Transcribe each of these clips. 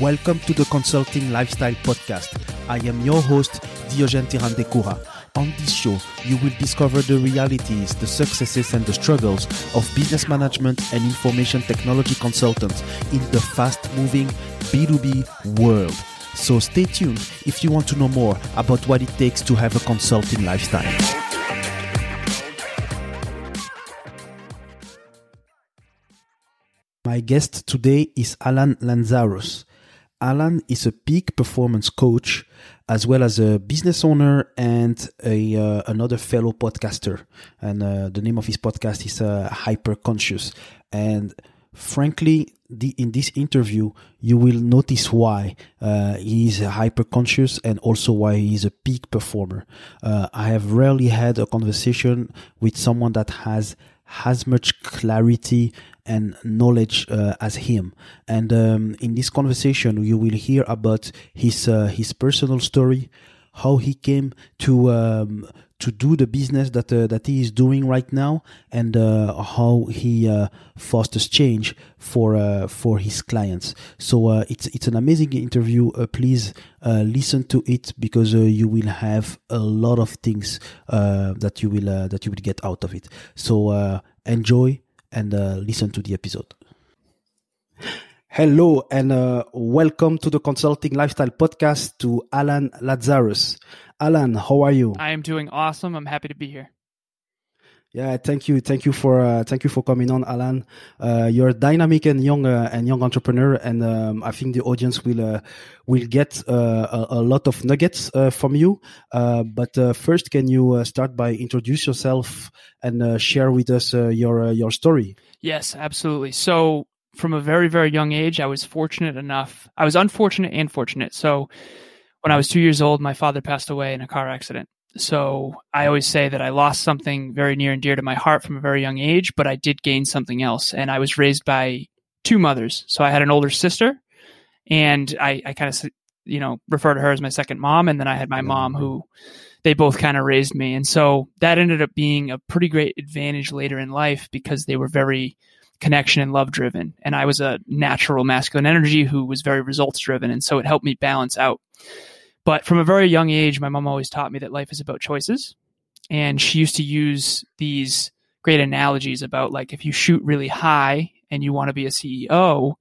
Welcome to the Consulting Lifestyle Podcast. I am your host, Diogen Tirandekura. On this show, you will discover the realities, the successes, and the struggles of business management and information technology consultants in the fast moving B2B world. So stay tuned if you want to know more about what it takes to have a consulting lifestyle. My guest today is Alan Lanzaros. Alan is a peak performance coach as well as a business owner and a uh, another fellow podcaster. And uh, the name of his podcast is uh, Hyper Conscious. And frankly, the, in this interview, you will notice why uh, he is hyper conscious and also why he is a peak performer. Uh, I have rarely had a conversation with someone that has as much clarity and knowledge uh, as him. And um, in this conversation, you will hear about his uh, his personal story, how he came to um, to do the business that uh, that he is doing right now, and uh, how he uh, fosters change for uh, for his clients. So it's it's an amazing interview. please listen to it because you will have a lot of things that you will that you will get out of it. So enjoy and uh, listen to the episode. Hello and uh, welcome to the Consulting Lifestyle Podcast to Alan Lazaros. Alan, how are you? I am doing awesome. I'm happy to be here. Yeah, thank you, thank you for uh, thank you for coming on, Alan. Uh, you're dynamic and young uh, and young entrepreneur, and um, I think the audience will uh, will get uh, a, a, lot of nuggets uh, from you. but first, can you start by introduce yourself and share with us your your story? Yes, absolutely. So, from a very very young age, I was fortunate enough. I was unfortunate and fortunate. So, when I was two years old, my father passed away in a car accident so I always say that I lost something very near and dear to my heart from a very young age, but I did gain something else. And I was raised by two mothers. So I had an older sister, and I, I kind of, you know, refer to her as my second mom. And then I had my mom who they both kind of raised me. And so that ended up being a pretty great advantage later in life because they were very connection and love driven. And I was a natural masculine energy who was very results driven. And so it helped me balance out. But from a very young age, my mom always taught me that life is about choices. And she used to use these great analogies about like if you shoot really high and you want to be a CEO,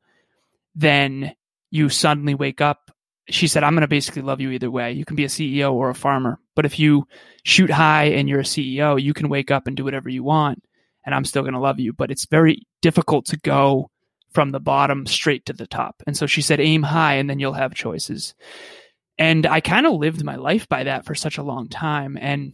then you suddenly wake up. She said, I'm going to basically love you either way. You can be a CEO or a farmer. But if you shoot high and you're a CEO, you can wake up and do whatever you want. And I'm still going to love you. But it's very difficult to go from the bottom straight to the top. And so she said, aim high and then you'll have choices. And I kind of lived my life by that for such a long time. And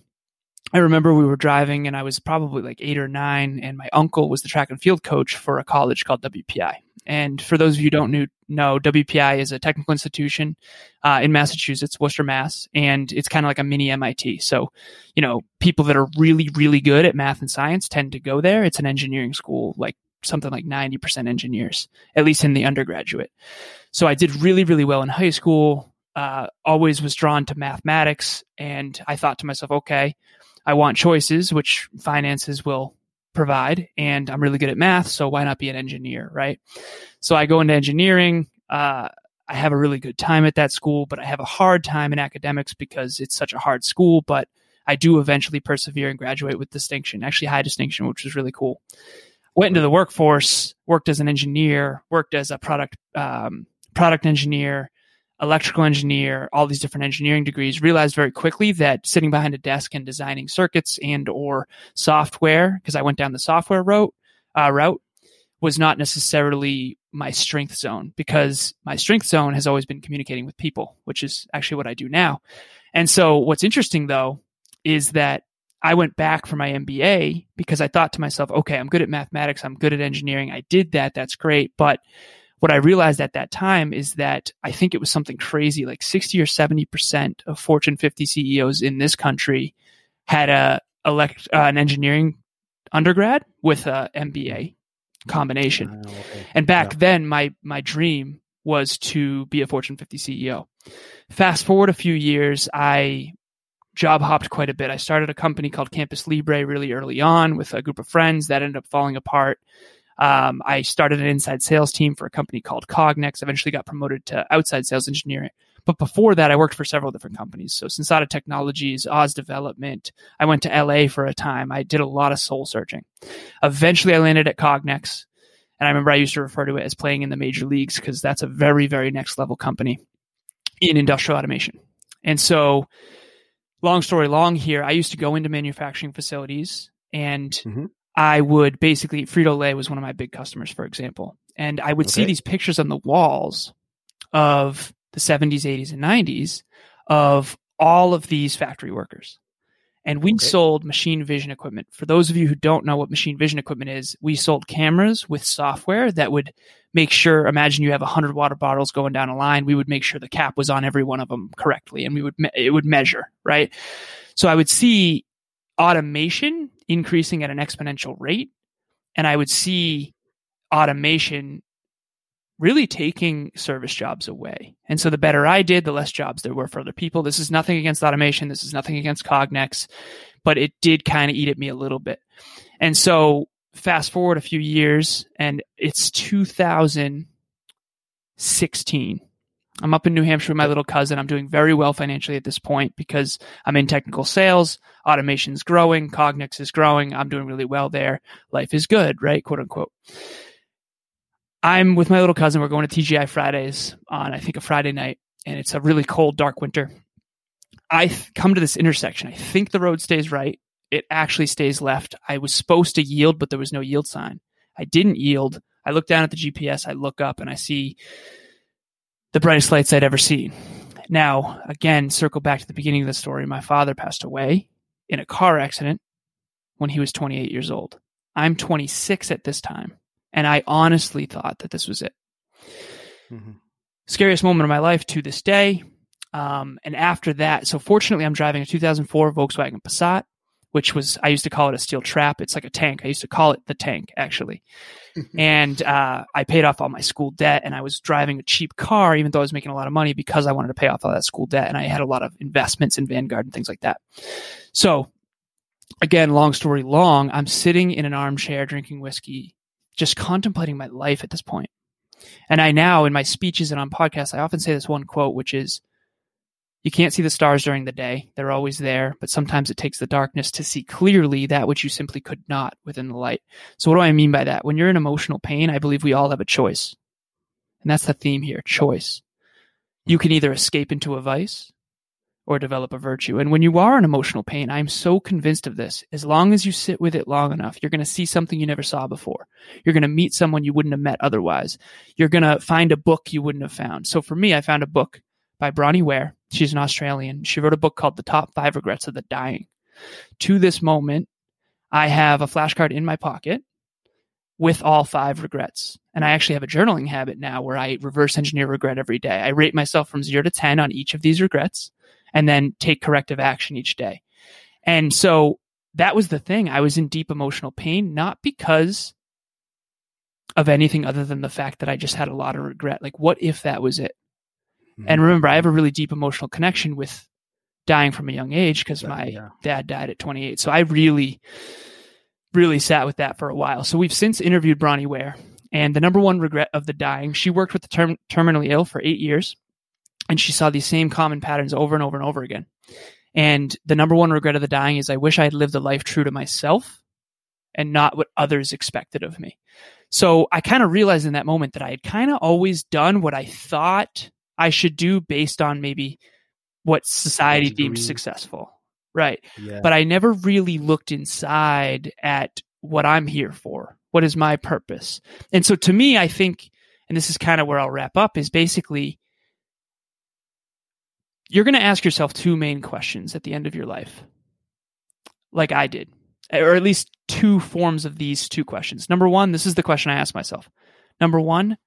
I remember we were driving and I was probably like eight or nine, and my uncle was the track and field coach for a college called WPI. And for those of you who don't know, WPI is a technical institution uh, in Massachusetts, Worcester, Mass, and it's kind of like a mini MIT. So, you know, people that are really, really good at math and science tend to go there. It's an engineering school, like something like 90% engineers, at least in the undergraduate. So I did really, really well in high school uh, always was drawn to mathematics. And I thought to myself, okay, I want choices, which finances will provide. And I'm really good at math. So why not be an engineer? Right. So I go into engineering. Uh, I have a really good time at that school, but I have a hard time in academics because it's such a hard school. But I do eventually persevere and graduate with distinction, actually high distinction, which was really cool. Went into the workforce, worked as an engineer, worked as a product um, product engineer, electrical engineer, all these different engineering degrees, realized very quickly that sitting behind a desk and designing circuits and or software, because I went down the software route, uh, route, was not necessarily my strength zone because my strength zone has always been communicating with people, which is actually what I do now. And so what's interesting though is that I went back for my MBA because I thought to myself, okay, I'm good at mathematics, I'm good at engineering. I did that, that's great, but what I realized at that time is that I think it was something crazy, like 60 or 70% of Fortune 50 CEOs in this country had a elect, uh, an engineering undergrad with a MBA combination. Oh, okay. And back yeah. then, my, my dream was to be a Fortune 50 CEO. Fast forward a few years, I job hopped quite a bit. I started a company called Campus Libre really early on with a group of friends that ended up falling apart. Um, I started an inside sales team for a company called Cognex. Eventually, got promoted to outside sales engineering. But before that, I worked for several different companies. So Sensata Technologies, Oz Development. I went to LA for a time. I did a lot of soul searching. Eventually, I landed at Cognex. And I remember I used to refer to it as playing in the major leagues because that's a very, very next level company in industrial automation. And so, long story long here, I used to go into manufacturing facilities and mm-hmm. I would basically, Frito Lay was one of my big customers, for example. And I would okay. see these pictures on the walls of the 70s, 80s, and 90s of all of these factory workers. And we okay. sold machine vision equipment. For those of you who don't know what machine vision equipment is, we sold cameras with software that would make sure, imagine you have 100 water bottles going down a line. We would make sure the cap was on every one of them correctly and we would, it would measure, right? So I would see automation increasing at an exponential rate. And I would see automation really taking service jobs away. And so the better I did, the less jobs there were for other people. This is nothing against automation. This is nothing against Cognex, but it did kind of eat at me a little bit. And so fast forward a few years and it's 2016. I'm up in New Hampshire with my little cousin. I'm doing very well financially at this point because I'm in technical sales. Automation's growing. Cognex is growing. I'm doing really well there. Life is good, right? Quote unquote. I'm with my little cousin. We're going to TGI Fridays on, I think, a Friday night, and it's a really cold, dark winter. I th- come to this intersection. I think the road stays right. It actually stays left. I was supposed to yield, but there was no yield sign. I didn't yield. I look down at the GPS. I look up and I see the brightest lights I'd ever seen. Now, again, circle back to the beginning of the story. My father passed away in a car accident when he was 28 years old. I'm 26 at this time. And I honestly thought that this was it. Mm-hmm. Scariest moment of my life to this day. Um, and after that, so fortunately, I'm driving a 2004 Volkswagen Passat, which was, I used to call it a steel trap. It's like a tank. I used to call it the tank, actually. and uh, I paid off all my school debt and I was driving a cheap car, even though I was making a lot of money because I wanted to pay off all that school debt. And I had a lot of investments in Vanguard and things like that. So, again, long story long, I'm sitting in an armchair drinking whiskey just contemplating my life at this point. And I now, in my speeches and on podcasts, I often say this one quote, which is, you can't see the stars during the day. They're always there, but sometimes it takes the darkness to see clearly that which you simply could not within the light. So what do I mean by that? When you're in emotional pain, I believe we all have a choice. And that's the theme here, choice. You can either escape into a vice or develop a virtue. And when you are in emotional pain, I'm so convinced of this. As long as you sit with it long enough, you're going to see something you never saw before. You're going to meet someone you wouldn't have met otherwise. You're going to find a book you wouldn't have found. So for me, I found a book by Bronnie Ware. She's an Australian. She wrote a book called The Top Five Regrets of the Dying. To this moment, I have a flashcard in my pocket with all five regrets. And I actually have a journaling habit now where I reverse engineer regret every day. I rate myself from zero to 10 on each of these regrets and then take corrective action each day. And so that was the thing. I was in deep emotional pain, not because of anything other than the fact that I just had a lot of regret. Like, what if that was it? Mm-hmm. And remember, I have a really deep emotional connection with dying from a young age because my yeah. dad died at 28. So I really, really sat with that for a while. So we've since interviewed Bronnie Ware. And the number one regret of the dying, she worked with the term- terminally ill for eight years and she saw these same common patterns over and over and over again. And the number one regret of the dying is I wish I had lived a life true to myself and not what others expected of me. So I kind of realized in that moment that I had kind of always done what I thought I should do based on maybe what society deemed successful. Right. Yeah. But I never really looked inside at what I'm here for. What is my purpose? And so to me, I think, and this is kind of where I'll wrap up, is basically you're going to ask yourself two main questions at the end of your life, like I did, or at least two forms of these two questions. Number one, this is the question I ask myself. Number one,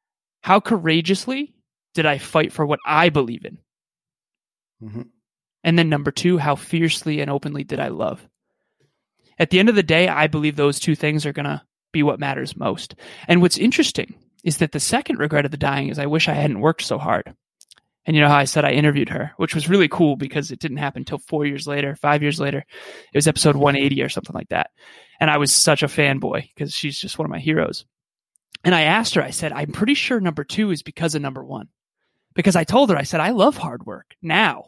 how courageously did I fight for what I believe in? Mm-hmm. And then number two, how fiercely and openly did I love? At the end of the day, I believe those two things are going to be what matters most. And what's interesting is that the second regret of the dying is I wish I hadn't worked so hard. And you know how I said I interviewed her, which was really cool because it didn't happen until four years later, five years later. It was episode 180 or something like that. And I was such a fanboy because she's just one of my heroes. And I asked her, I said, I'm pretty sure number two is because of number one. Because I told her, I said, I love hard work now,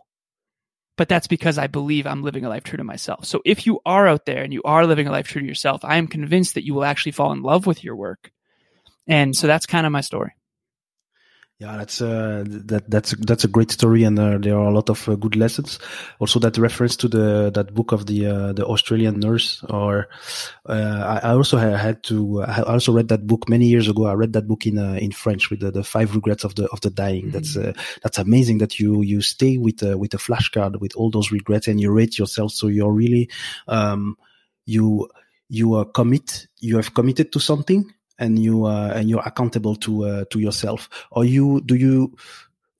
but that's because I believe I'm living a life true to myself. So if you are out there and you are living a life true to yourself, I am convinced that you will actually fall in love with your work. And so that's kind of my story. Yeah, that's uh, that that's that's a great story, and uh, there are a lot of uh, good lessons. Also, that reference to the that book of the uh, the Australian nurse, or uh, I, also had to. I also read that book many years ago. I read that book in uh, in French with the, the five regrets of the of the dying. Mm-hmm. That's that's amazing that you you stay with with a flashcard with all those regrets and you rate yourself. So you're really um, you you are commit you have committed to something and you uh, and you're accountable to uh, to yourself are you do you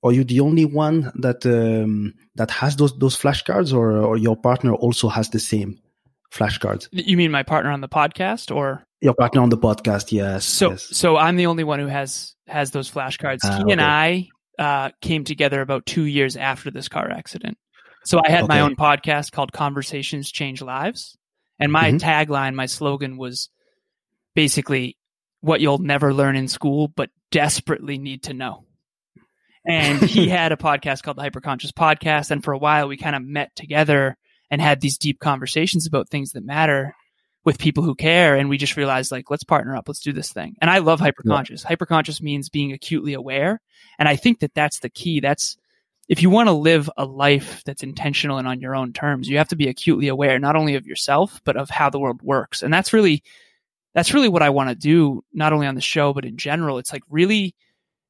are you the only one that um, that has those those flashcards or or your partner also has the same flashcards you mean my partner on the podcast or your partner on the podcast yes so yes. so i'm the only one who has has those flashcards ah, he okay. and i uh, came together about two years after this car accident so i had okay. my own podcast called conversations change lives and my mm-hmm. tagline my slogan was basically what you'll never learn in school, but desperately need to know. And he had a podcast called the Hyperconscious Podcast. And for a while, we kind of met together and had these deep conversations about things that matter with people who care. And we just realized, like, let's partner up, let's do this thing. And I love hyperconscious. Yeah. Hyperconscious means being acutely aware. And I think that that's the key. That's, if you want to live a life that's intentional and on your own terms, you have to be acutely aware, not only of yourself, but of how the world works. And that's really that's really what I want to do, not only on the show, but in general. It's like really,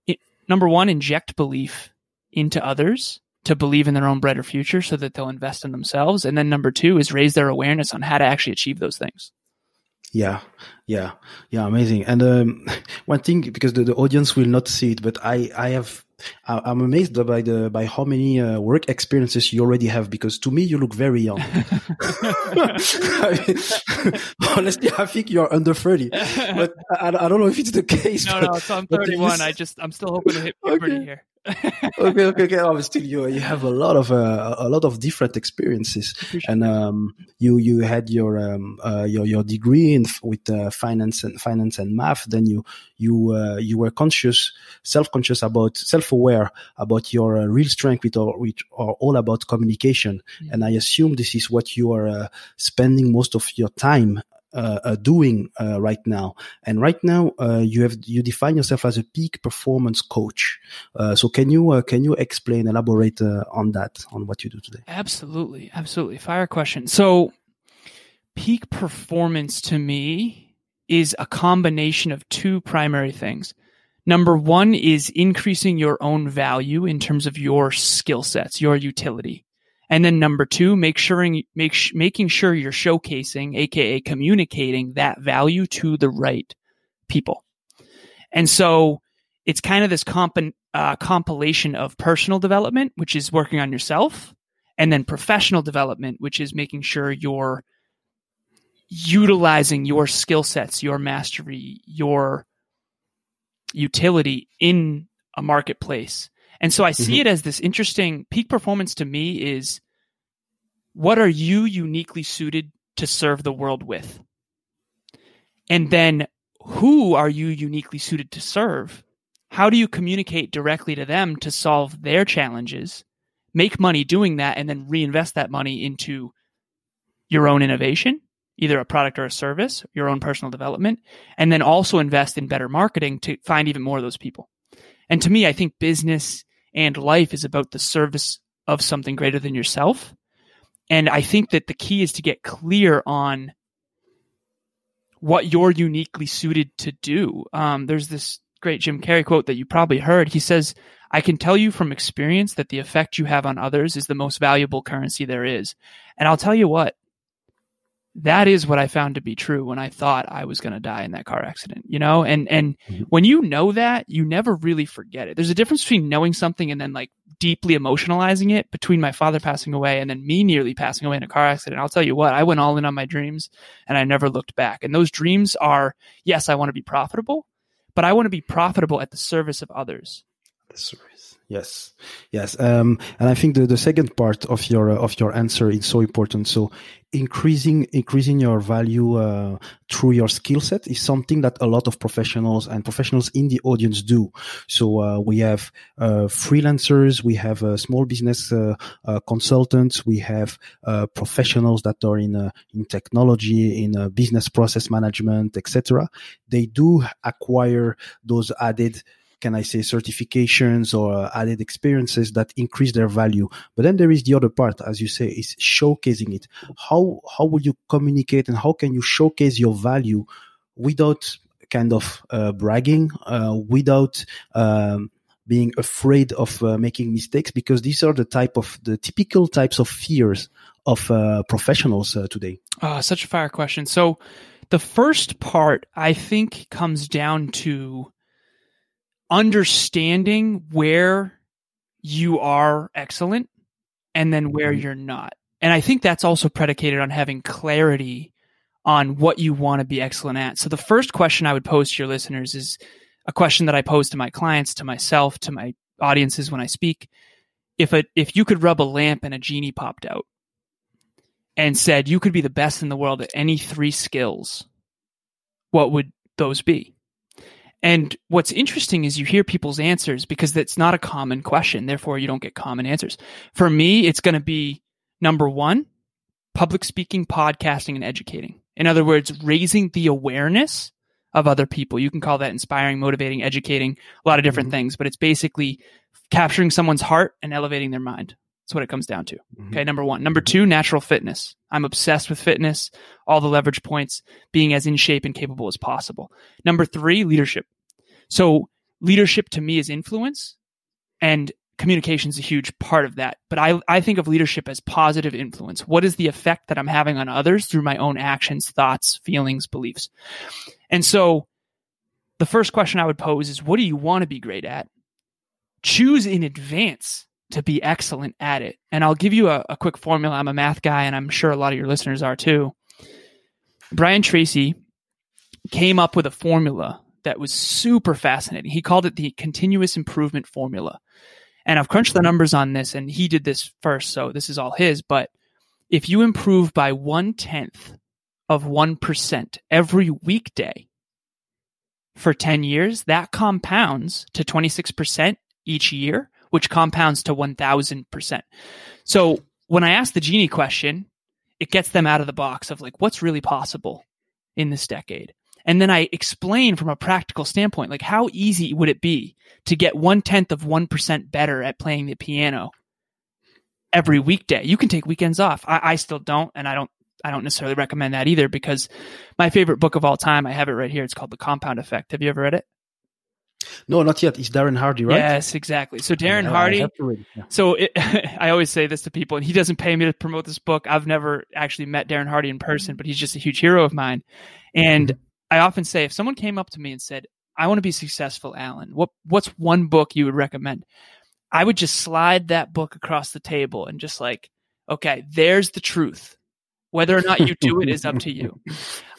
it, number one, inject belief into others to believe in their own brighter future so that they'll invest in themselves. And then number two is raise their awareness on how to actually achieve those things. Yeah, yeah, yeah, amazing. And um, one thing, because the, the audience will not see it, but I, I have I'm amazed by the by how many uh, work experiences you already have. Because to me, you look very young. I mean, honestly, I think you're under thirty, but I, I, don't know if it's the case. No, but, no, so I'm 31. I just I'm still hoping to hit puberty okay. here okay, okay, okay. Still, you you have a lot of uh, a lot of different experiences, and um, you you had your um, uh, your your degree in with uh, finance and finance and math. Then you you uh, you were conscious, self conscious about self aware about your uh, real strength, which are, which are all about communication. And I assume this is what you are uh, spending most of your time uh, uh, doing uh, right now. And right now, uh, you have you define yourself as a peak performance coach. Uh, so can you uh, can you explain, elaborate on that, on what you do today? Absolutely, absolutely. Fire question. So, peak performance to me is a combination of two primary things. Number one is increasing your own value in terms of your skill sets, your utility. And then number two, make sure, make, making sure you're showcasing, aka communicating that value to the right people. And so it's kind of this comp- uh, compilation of personal development, which is working on yourself, and then professional development, which is making sure you're utilizing your skill sets, your mastery, your utility in a marketplace and so I see mm-hmm. it as this interesting peak performance to me is what are you uniquely suited to serve the world with? And then who are you uniquely suited to serve? How do you communicate directly to them to solve their challenges, make money doing that, and then reinvest that money into your own innovation, either a product or a service, your own personal development, and then also invest in better marketing to find even more of those people. And to me, I think business and life is about the service of something greater than yourself. And I think that the key is to get clear on what you're uniquely suited to do. Um, there's this great Jim Carrey quote that you probably heard. He says, I can tell you from experience that the effect you have on others is the most valuable currency there is. And I'll tell you what, that is what I found to be true when I thought I was going to die in that car accident, you know? And, and mm-hmm. when you know that, you never really forget it. There's a difference between knowing something and then like deeply emotionalizing it between my father passing away and then me nearly passing away in a car accident. I'll tell you what, I went all in on my dreams and I never looked back. And those dreams are, yes, I want to be profitable, but I want to be profitable at the service of others. Yes, yes, um, and I think the, the second part of your uh, of your answer is so important. So increasing increasing your value uh, through your skill set is something that a lot of professionals and professionals in the audience do. So uh, we have uh, freelancers, we have uh, small business uh, consultants, we have professionals that are in in technology, in business process management, etc. They do acquire those added can I say certifications or added experiences that increase their value. But then there is the other part, as you say, is showcasing it. How, how will you communicate and how can you showcase your value without kind of uh, bragging, uh, without, um, being afraid of uh, making mistakes because these are the type of the typical types of fears of uh, professionals uh, today oh, such a fire question so the first part i think comes down to understanding where you are excellent and then where mm-hmm. you're not. And I think that's also predicated on having clarity on what you want to be excellent at. So the first question I would pose to your listeners is a question that I pose to my clients, to myself, to my audiences when I speak. If a if you could rub a lamp and a genie popped out and said you could be the best in the world at any three skills, what would those be? And what's interesting is you hear people's answers because that's not a common question. Therefore, you don't get common answers. For me, it's going to be number one, public speaking, podcasting, and educating. In other words, raising the awareness of other people. You can call that inspiring, motivating, educating, a lot of different mm-hmm. things, but it's basically capturing someone's heart and elevating their mind. That's what it comes down to. Mm-hmm. Okay, number one. Number two, natural fitness. I'm obsessed with fitness, all the leverage points, being as in shape and capable as possible. Number three, leadership. So leadership to me is influence and communication is a huge part of that. But I, I think of leadership as positive influence. What is the effect that I'm having on others through my own actions, thoughts, feelings, beliefs? And so the first question I would pose is what do you want to be great at? Choose in advance to be excellent at it. And I'll give you a, a, quick formula. I'm a math guy, and I'm sure a lot of your listeners are too. Brian Tracy came up with a formula that was super fascinating. He called it the continuous improvement formula. And I've crunched the numbers on this, and he did this first, so this is all his. But if you improve by one tenth of 1% every weekday for 10 years, that compounds to 26% each year which compounds to 1000%. So when I ask the genie question, it gets them out of the box of like, what's really possible in this decade? And then I explain from a practical standpoint, like how easy would it be to get one tenth of 1% better at playing the piano every weekday? You can take weekends off. I, I still don't. And I don't I don't necessarily recommend that either because my favorite book of all time, I have it right here. It's called The Compound Effect. Have you ever read it? No, not yet. It's Darren Hardy, right? Yes, exactly. So Darren yeah, Hardy. Yeah. So it, I always say this to people, and he doesn't pay me to promote this book. I've never actually met Darren Hardy in person, but he's just a huge hero of mine. And mm-hmm. I often say, if someone came up to me and said, "I want to be successful, Alan," what what's one book you would recommend? I would just slide that book across the table and just like, okay, there's the truth. Whether or not you do it is up to you.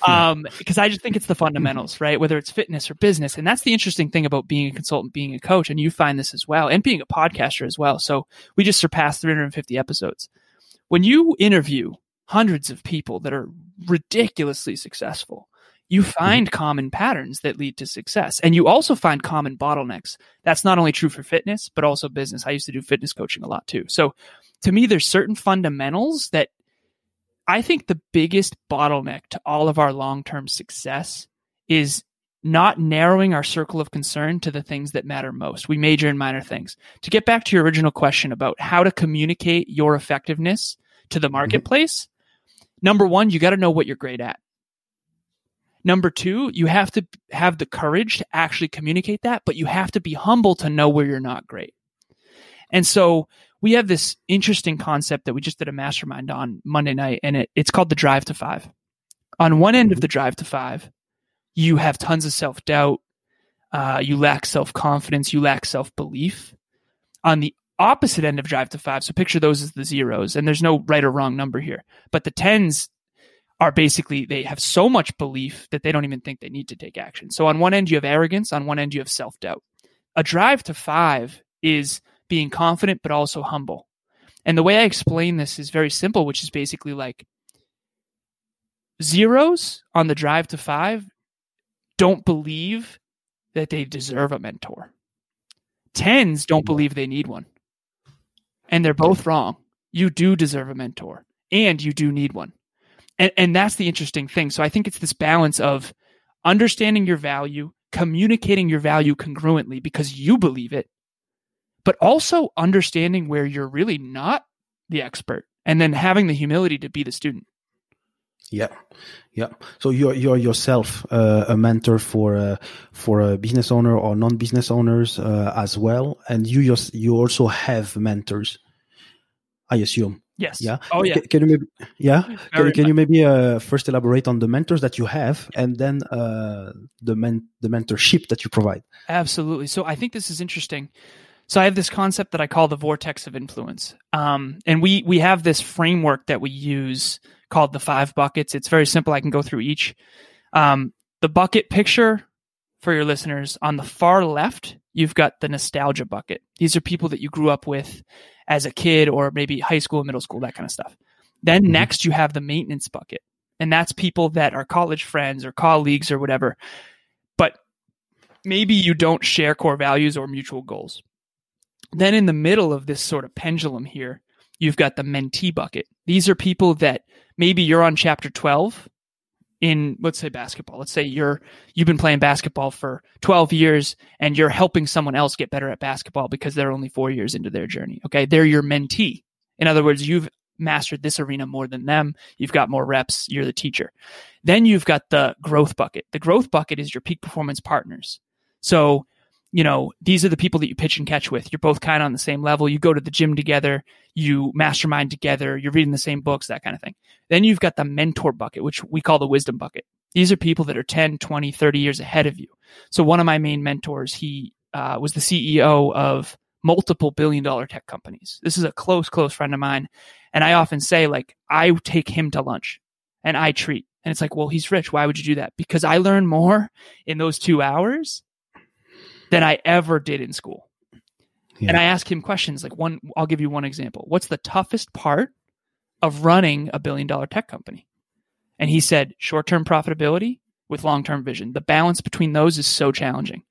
Um, because I just think it's the fundamentals, right? Whether it's fitness or business. And that's the interesting thing about being a consultant, being a coach. And you find this as well and being a podcaster as well. So we just surpassed 350 episodes. When you interview hundreds of people that are ridiculously successful, you mm-hmm. find common patterns that lead to success. And you also find common bottlenecks. That's not only true for fitness, but also business. I used to do fitness coaching a lot too. So to me, there's certain fundamentals that I think the biggest bottleneck to all of our long term success is not narrowing our circle of concern to the things that matter most. We major in minor things. To get back to your original question about how to communicate your effectiveness to the mm-hmm. marketplace, number one, you got to know what you're great at. Number two, you have to have the courage to actually communicate that, but you have to be humble to know where you're not great. And so we have this interesting concept that we just did a mastermind on Monday night, and it, it's called the drive to five. On one end of the drive to five, you have tons of self doubt, uh, you lack self confidence, you lack self belief. On the opposite end of drive to five, so picture those as the zeros, and there's no right or wrong number here, but the tens are basically they have so much belief that they don't even think they need to take action. So on one end you have arrogance, on one end you have self doubt. a drive to five is being confident but also humble. And the way I explain this is very simple, which is basically like zeros on the drive to five don't believe that they deserve a mentor. Tens don't believe they need one. And they're both wrong. You do deserve a mentor and you do need one. And, and that's the interesting thing. So I think it's this balance of understanding your value, communicating your value congruently because you believe it, but also understanding where you're really not the expert and then having the humility to be the student. Yeah, yeah. So you're you're yourself uh, a mentor for uh, for a business owner or non-business owners uh, as well, and you just, you also have mentors. I assume. Yes. Yeah. Oh yeah. Can, can you maybe yeah can, can you maybe uh, first elaborate on the mentors that you have and then uh, the men the mentorship that you provide? Absolutely. So I think this is interesting. So I have this concept that I call the vortex of influence, um, and we we have this framework that we use called the five buckets. It's very simple. I can go through each. Um, the bucket picture for your listeners on the far left, you've got the nostalgia bucket. These are people that you grew up with as a kid or maybe high school, middle school, that kind of stuff. Then mm-hmm. next you have the maintenance bucket. And that's people that are college friends or colleagues or whatever. But maybe you don't share core values or mutual goals. Then in the middle of this sort of pendulum here, you've got the mentee bucket. These are people that maybe you're on chapter 12 in let's say basketball. Let's say you're you've been playing basketball for 12 years and you're helping someone else get better at basketball because they're only 4 years into their journey. Okay? They're your mentee. In other words, you've mastered this arena more than them. You've got more reps, you're the teacher. Then you've got the growth bucket. The growth bucket is your peak performance partners. So you know, these are the people that you pitch and catch with. You're both kind of on the same level. You go to the gym together, you mastermind together, you're reading the same books, that kind of thing. Then you've got the mentor bucket, which we call the wisdom bucket. These are people that are 10, 20, 30 years ahead of you. So one of my main mentors, he uh, was the CEO of multiple billion dollar tech companies. This is a close, close friend of mine. And I often say, like, I take him to lunch and I treat. And it's like, well, he's rich. Why would you do that? Because I learn more in those two hours than I ever did in school. Yeah. And I ask him questions like one, I'll give you one example. What's the toughest part of running a billion dollar tech company? And he said, short term profitability with long term vision. The balance between those is so challenging.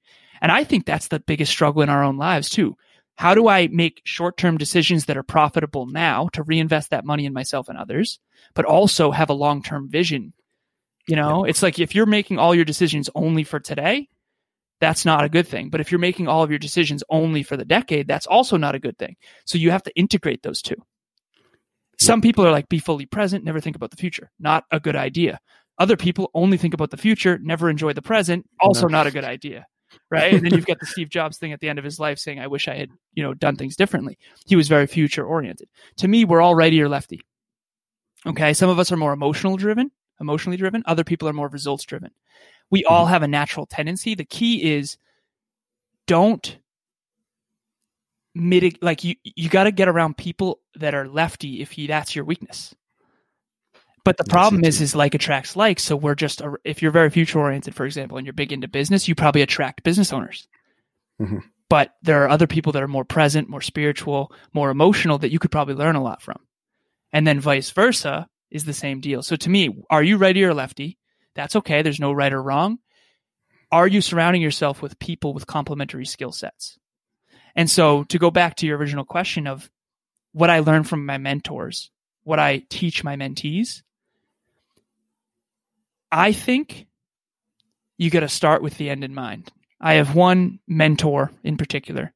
And I think that's the biggest struggle in our own lives too. How do I make short term decisions that are profitable now to reinvest that money in myself and others, but also have a long term vision? You know, yeah. it's like if you're making all your decisions only for today, that's not a good thing. But if you're making all of your decisions only for the decade, that's also not a good thing. So you have to integrate those two. Some people are like, be fully present, never think about the future. Not a good idea. Other people only think about the future, never enjoy the present. Also, no. not a good idea. Right. and then you've got the Steve Jobs thing at the end of his life saying, I wish I had, you know, done things differently. He was very future oriented. To me, we're all righty or lefty. Okay. Some of us are more emotional driven, emotionally driven. Other people are more results driven we all mm-hmm. have a natural tendency. The key is don't mitigate like you you got to get around people that are lefty if you, that's your weakness. But the problem is, is like attracts like. So we're just, if you're very future oriented, for example, and you're big into business, you probably attract business owners. Mm-hmm. But there are other people that are more present, more spiritual, more emotional that you could probably learn a lot from. And then vice versa is the same deal. So to me, are you righty or lefty? That's okay. There's no right or wrong. Are you surrounding yourself with people with complementary skill sets? And so to go back to your original question of what I learned from my mentors, what I teach my mentees, I think you got to start with the end in mind. I have one mentor in particular.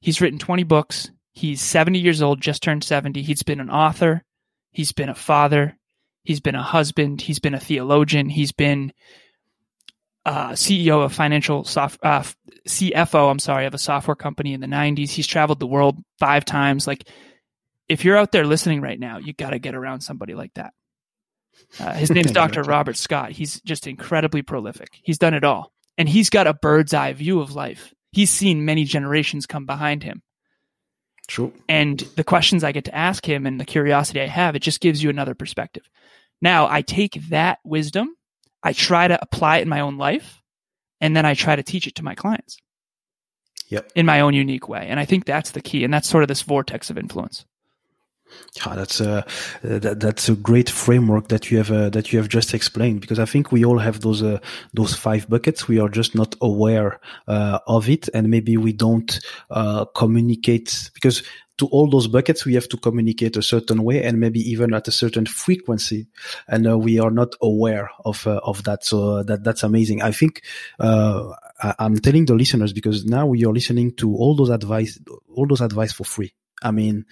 He's written 20 books. He's 70 years old, just turned 70. He's been an author. He's been a father. He's been a husband. He's been a theologian. He's been uh, CEO of financial soft, uh, CFO. I'm sorry, of a software company in the 90s. He's traveled the world five times. Like, if you're out there listening right now, you got to get around somebody like that. Uh, his name's Dr. Robert Scott. He's just incredibly prolific. He's done it all, and he's got a bird's eye view of life. He's seen many generations come behind him. True. And the questions I get to ask him and the curiosity I have, it just gives you another perspective. Now I take that wisdom, I try to apply it in my own life, and then I try to teach it to my clients. Yep. in my own unique way. And I think that's the key. And that's sort of this vortex of influence. Yeah, that's a that, that's a great framework that you have uh, that you have just explained because I think we all have those uh, those five buckets. We are just not aware uh, of it, and maybe we don't uh, communicate because to all those buckets we have to communicate a certain way and maybe even at a certain frequency, and uh, we are not aware of uh, of that. So that that's amazing. I think. I, I'm telling the listeners because now are listening to all those advice, all those advice for free. I mean,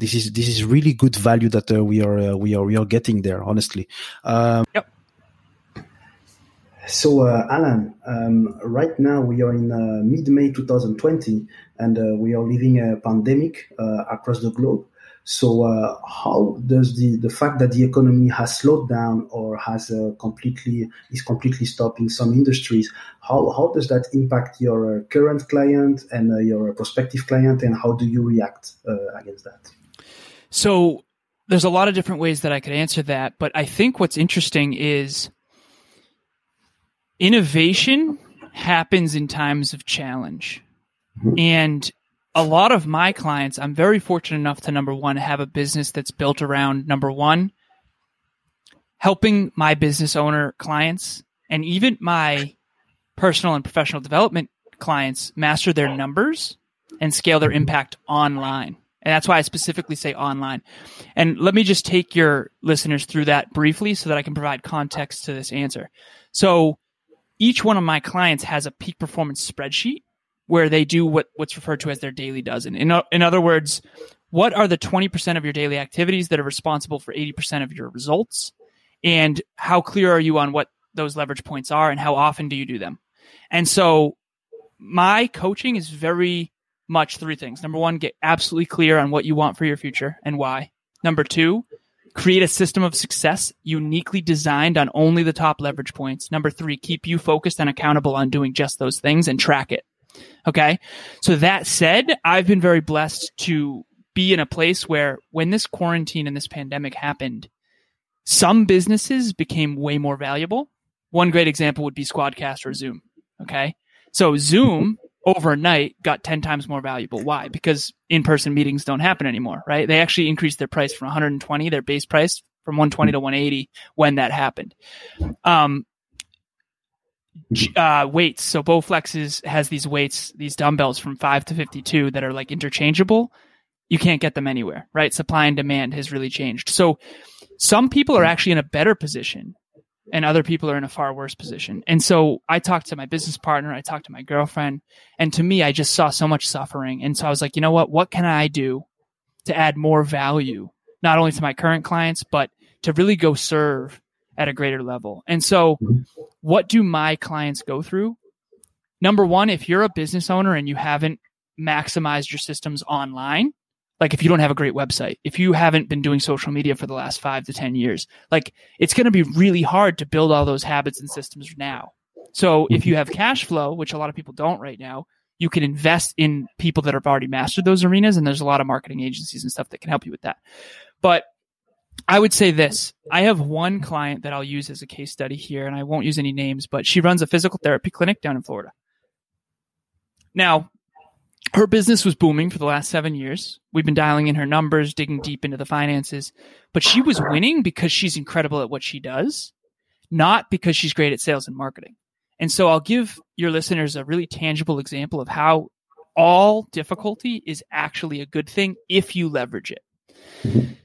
this is this is really good value that uh, we are uh, we are we are getting there. Honestly. Um, yep. So, uh, Alan, um, right now we are in uh, mid-May 2020, and uh, we are living a pandemic uh, across the globe. So, how does the the fact that the economy has slowed down or has completely is completely stopped in some industries? How how does that impact your current client and your prospective client, and how do you react against that? So there's a lot of different ways that I could answer that, but I think what's interesting is innovation happens in times of challenge. Mm-hmm. And a lot of my clients, I'm very fortunate enough to number one, have a business that's built around number one, helping my business owner clients and even my personal and professional development clients master their numbers and scale their impact online. And that's why I specifically say online. And let me just take your listeners through that briefly so that I can provide context to this answer. So each one of my clients has a peak performance spreadsheet where they do what, what's referred to as their daily dozen. In, in other words, what are the 20% of your daily activities that are responsible for 80% of your results? And how clear are you on what those leverage points are and how often do you do them? And so my coaching is very much three things. Number one, get absolutely clear on what you want for your future and why. Number two, create a system of success uniquely designed on only the top leverage points. Number three, keep you focused and accountable on doing just those things and track it. Okay. So that said, I've been very blessed to be in a place where when this quarantine and this pandemic happened, some businesses became way more valuable. One great example would be Squadcast or Zoom. Okay. So Zoom overnight got 10 times more valuable. Why? Because in-person meetings don't happen anymore, right? They actually increased their price from 120, their base price from 120 to 180 when that happened. Um, uh, weights. So Bowflex has these weights, these dumbbells from five to 52 that are like interchangeable. You can't get them anywhere, right? Supply and demand has really changed. So some people are actually in a better position and other people are in a far worse position. And so I talked to my business partner, I talked to my girlfriend, and to me, I just saw so much suffering. And so I was like, you know what? What can I do to add more value, not only to my current clients, but to really go serve at a greater level? And so, mm-hmm. what do my clients go through? Number one, if you're a business owner and you haven't maximized your systems online, like if you don't have a great website, if you haven't been doing social media for the last five to 10 years, like it's going to be really hard to build all those habits and systems now. So if mm-hmm. you have cash flow, which a lot of people don't right now, you can invest in people that have already mastered those arenas. And there's a lot of marketing agencies and stuff that can help you with that. But I would say this. I have one client that I'll use as a case study here, and I won't use any names, but she runs a physical therapy clinic down in Florida. Now, her business was booming for the last seven years. We've been dialing in her numbers, digging deep into the finances, but she was winning because she's incredible at what she does, not because she's great at sales and marketing. And so I'll give your listeners a really tangible example of how all difficulty is actually a good thing if you leverage it.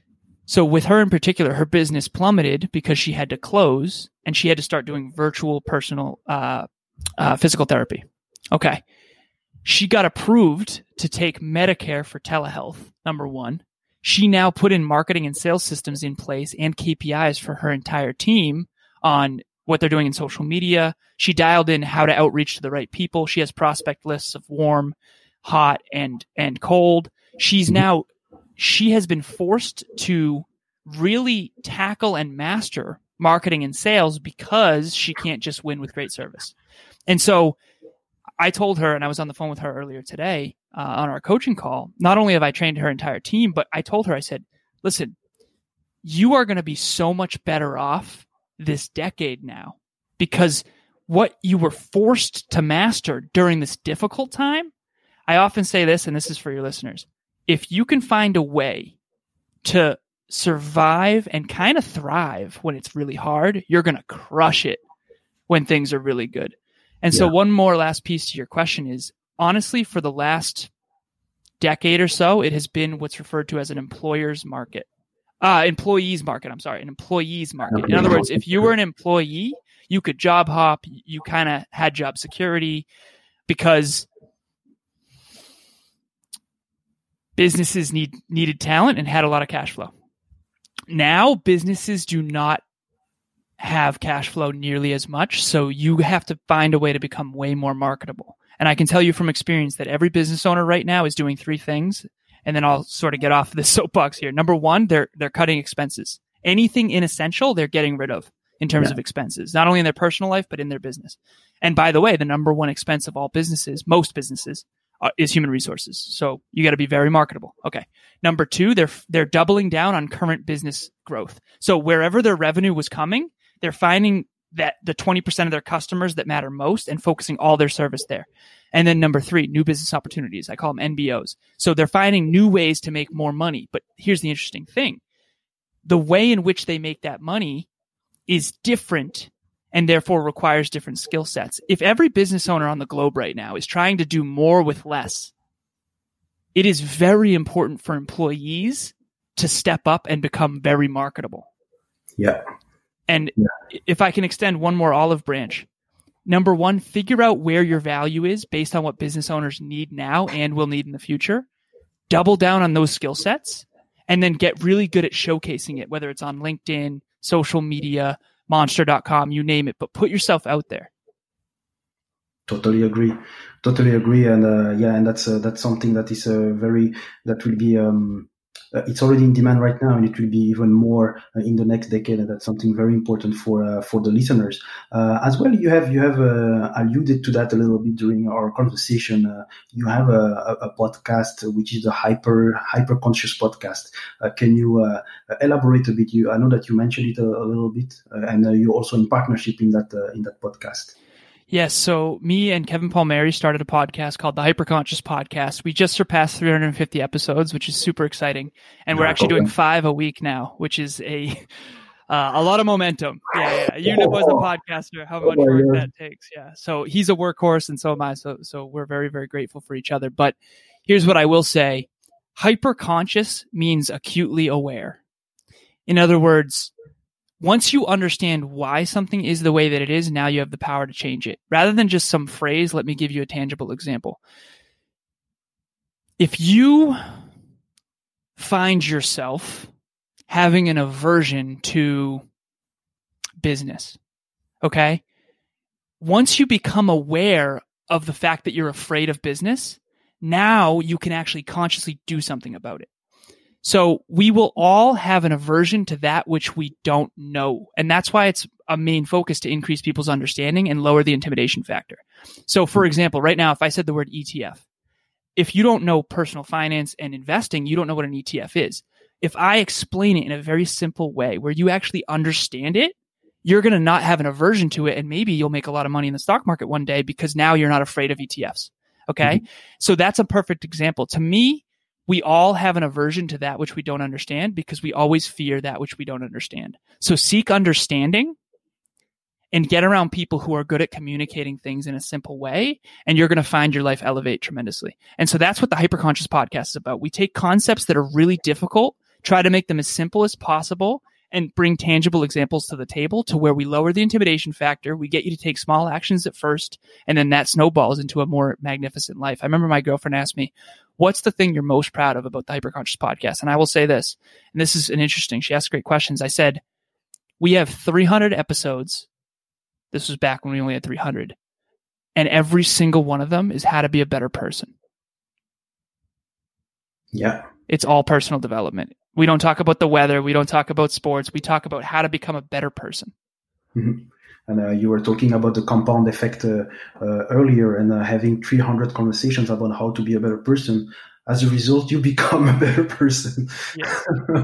So with her in particular, her business plummeted because she had to close and she had to start doing virtual personal, uh, uh, physical therapy. Okay she got approved to take Medicare for telehealth, number one. She now put in marketing and sales systems in place and KPIs for her entire team on what they're doing in social media. She dialed in how to outreach to the right people. She has prospect lists of warm, hot, and and cold. She's mm-hmm. now she has been forced to really tackle and master marketing and sales because she can't just win with great service. And so I told her, and I was on the phone with her earlier today uh, on our coaching call. Not only have I trained her entire team, but I told her, I said, listen, you are going to be so much better off this decade now because what you were forced to master during this difficult time I often say this, and this is for your listeners. If you can find a way to survive and kind of thrive when it's really hard, you're going to crush it when things are really good. And yeah. so, one more last piece to your question is honestly, for the last decade or so, it has been what's referred to as an employer's market. Uh, employees market. I'm sorry, an employees market. In other words, if you were an employee, you could job hop. You kind of had job security because businesses need needed talent and had a lot of cash flow. Now businesses do not have cash flow nearly as much, so you have to find a way to become way more marketable. And I can tell you from experience that every business owner right now is doing three things. And then I'll sort of get off the soapbox here. Number one, they're they're cutting expenses. Anything inessential, they're getting rid of in terms yeah. of expenses, not only in their personal life but in their business. And by the way, the number one expense of all businesses, most businesses, uh, is human resources. So you got to be very marketable. Okay. Number two, they're they're doubling down on current business growth. So wherever their revenue was coming, they're finding that the 20% of their customers that matter most and focusing all their service there. And then number three, new business opportunities. I call them NBOs. So they're finding new ways to make more money. But here's the interesting thing. The way in which they make that money is different and therefore requires different skill sets. If every business owner on the globe right now is trying to do more with less, it is very important for employees to step up and become very marketable. Yeah. And yeah. if I can extend one more olive branch, number one, figure out where your value is based on what business owners need now and will need in the future. Double down on those skill sets and then get really good at showcasing it, whether it's on LinkedIn, social media, monster.com, you name it, but put yourself out there. Totally agree. Totally agree. And uh, yeah, and that's uh, that's something that is uh, very that will be um, Uh, it's already in demand right now, and it will be even more uh, in the next decade. And that's something very important for uh, for the listeners uh, as well. You have you have uh, alluded to that a little bit during our conversation. you have a, a, podcast which is the hyper hyper conscious podcast. can you elaborate a bit? You I know that you mentioned it a, a little bit, and you're also in partnership in that in that podcast. Yes. So me and Kevin Palmieri started a podcast called the Hyperconscious Podcast. We just surpassed 350 episodes, which is super exciting. And we're actually doing five a week now, which is a, uh, a lot of momentum. Yeah. yeah. You know, as a podcaster, how much work that takes. Yeah. So he's a workhorse and so am I. So, so we're very, very grateful for each other. But here's what I will say. Hyperconscious means acutely aware. In other words, once you understand why something is the way that it is, now you have the power to change it. Rather than just some phrase, let me give you a tangible example. If you find yourself having an aversion to business, okay? Once you become aware of the fact that you're afraid of business, now you can actually consciously do something about it. So we will all have an aversion to that which we don't know. And that's why it's a main focus to increase people's understanding and lower the intimidation factor. So for example, right now, if I said the word ETF, if you don't know personal finance and investing, you don't know what an ETF is. If I explain it in a very simple way where you actually understand it, you're going to not have an aversion to it. And maybe you'll make a lot of money in the stock market one day because now you're not afraid of ETFs. Okay. Mm-hmm. So that's a perfect example. To me, we all have an aversion to that which we don't understand because we always fear that which we don't understand. So seek understanding and get around people who are good at communicating things in a simple way and you're going to find your life elevate tremendously. And so that's what the hyperconscious podcast is about. We take concepts that are really difficult, try to make them as simple as possible and bring tangible examples to the table to where we lower the intimidation factor. We get you to take small actions at first, and then that snowballs into a more magnificent life. I remember my girlfriend asked me, What's the thing you're most proud of about the Hyperconscious podcast? And I will say this, and this is an interesting, she asked great questions. I said, We have 300 episodes. This was back when we only had 300. And every single one of them is how to be a better person. Yeah. It's all personal development. We don't talk about the weather. We don't talk about sports. We talk about how to become a better person. Mm-hmm. And uh, you were talking about the compound effect uh, uh, earlier and uh, having 300 conversations about how to be a better person. As a result, you become a better person. Yeah.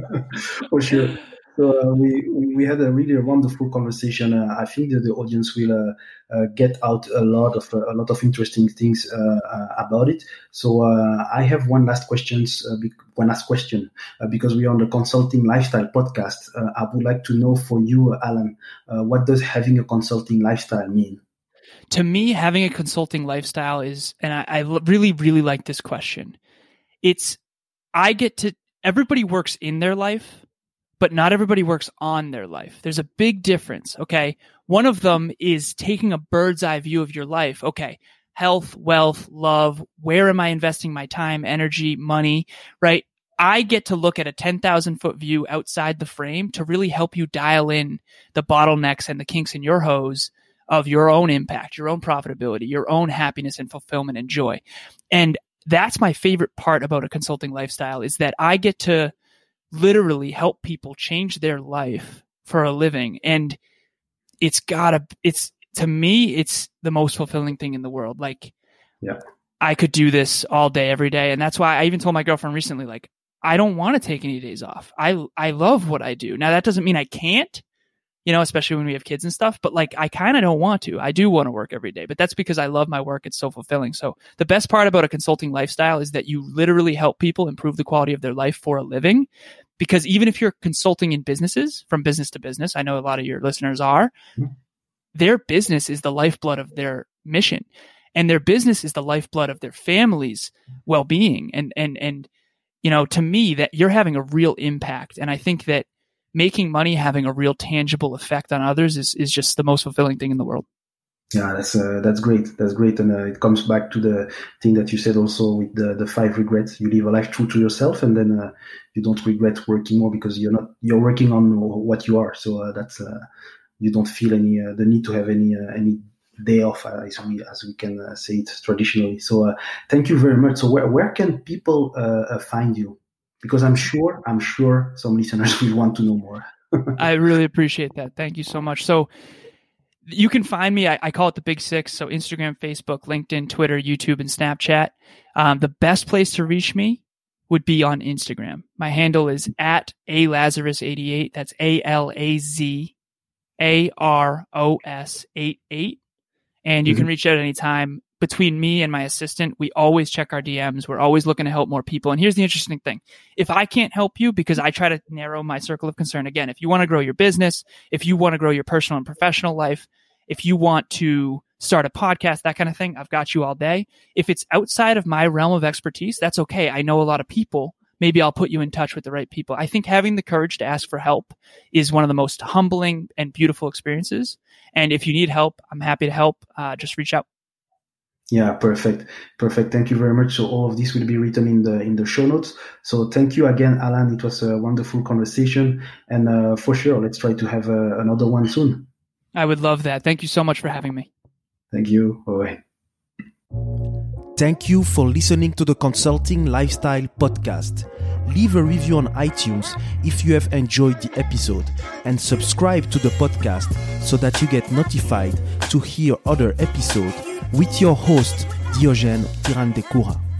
For sure. So uh, we we had a really wonderful conversation. Uh, I think that the audience will uh, uh get out a lot of uh, a lot of interesting things uh, about it. So I have one last questions, one last question, because we are on the consulting lifestyle podcast. I would like to know for you, Alan, what does having a consulting lifestyle mean? To me, having a consulting lifestyle is, and I, I really really like this question. It's I get to everybody works in their life but not everybody works on their life. There's a big difference. Okay. One of them is taking a bird's eye view of your life. Okay. Health, wealth, love. Where am I investing my time, energy, money? Right. I get to look at a 10,000 foot view outside the frame to really help you dial in the bottlenecks and the kinks in your hose of your own impact, your own profitability, your own happiness and fulfillment and joy. And that's my favorite part about a consulting lifestyle is that I get to literally help people change their life for a living. And it's gotta, it's, to me, it's the most fulfilling thing in the world. Like, yeah, I could do this all day, every day. And that's why I even told my girlfriend recently, like, I don't want to take any days off. I, I love what I do. Now that doesn't mean I can't, you know, especially when we have kids and stuff, but like I kind of don't want to. I do want to work every day, but that's because I love my work. It's so fulfilling. So the best part about a consulting lifestyle is that you literally help people improve the quality of their life for a living because even if you're consulting in businesses from business to business, I know a lot of your listeners are, mm-hmm. their business is the lifeblood of their mission and their business is the lifeblood of their family's well-being. And, and, and, you know, to me that you're having a real impact. And I think that making money having a real tangible effect on others is, is just the most fulfilling thing in the world. Yeah, that's uh, that's great. That's great, and uh, it comes back to the thing that you said also with the the five regrets. You live a life true to yourself, and then uh, you don't regret working more because you're not you're working on what you are. So uh, that's uh, you don't feel any uh, the need to have any any day off as we as we can say it traditionally. So thank you very much. So where where can people find you? Because I'm sure I'm sure some listeners will want to know more. I really appreciate that. Thank you so much. So you can find me. I, I, call it the Big Six. So Instagram, Facebook, LinkedIn, Twitter, YouTube, and Snapchat. Um, the best place to reach me would be on Instagram. My handle is at a Lazaros eighty eight. That's A L A Z A R O S eight eight. And you mm-hmm. can reach out anytime. Between me and my assistant, we always check our DMs. We're always looking to help more people. And here's the interesting thing. If I can't help you, because I try to narrow my circle of concern again, if you want to grow your business, if you want to grow your personal and professional life, if you want to start a podcast, that kind of thing, I've got you all day. If it's outside of my realm of expertise, that's okay. I know a lot of people. Maybe I'll put you in touch with the right people. I think having the courage to ask for help is one of the most humbling and beautiful experiences. And if you need help, I'm happy to help. Uh, just reach out. Yeah, perfect, perfect. Thank you very much. So all of this will be written in the in the show notes. So thank you again, Alan. It was a wonderful conversation, and uh, for sure, let's try to have uh, another one soon. I would love that. Thank you so much for having me. Thank you. Bye. Thank you for listening to the Consulting Lifestyle Podcast. Leave a review on iTunes if you have enjoyed the episode and subscribe to the podcast so that you get notified to hear other episodes with your host Diogène Tirandekura.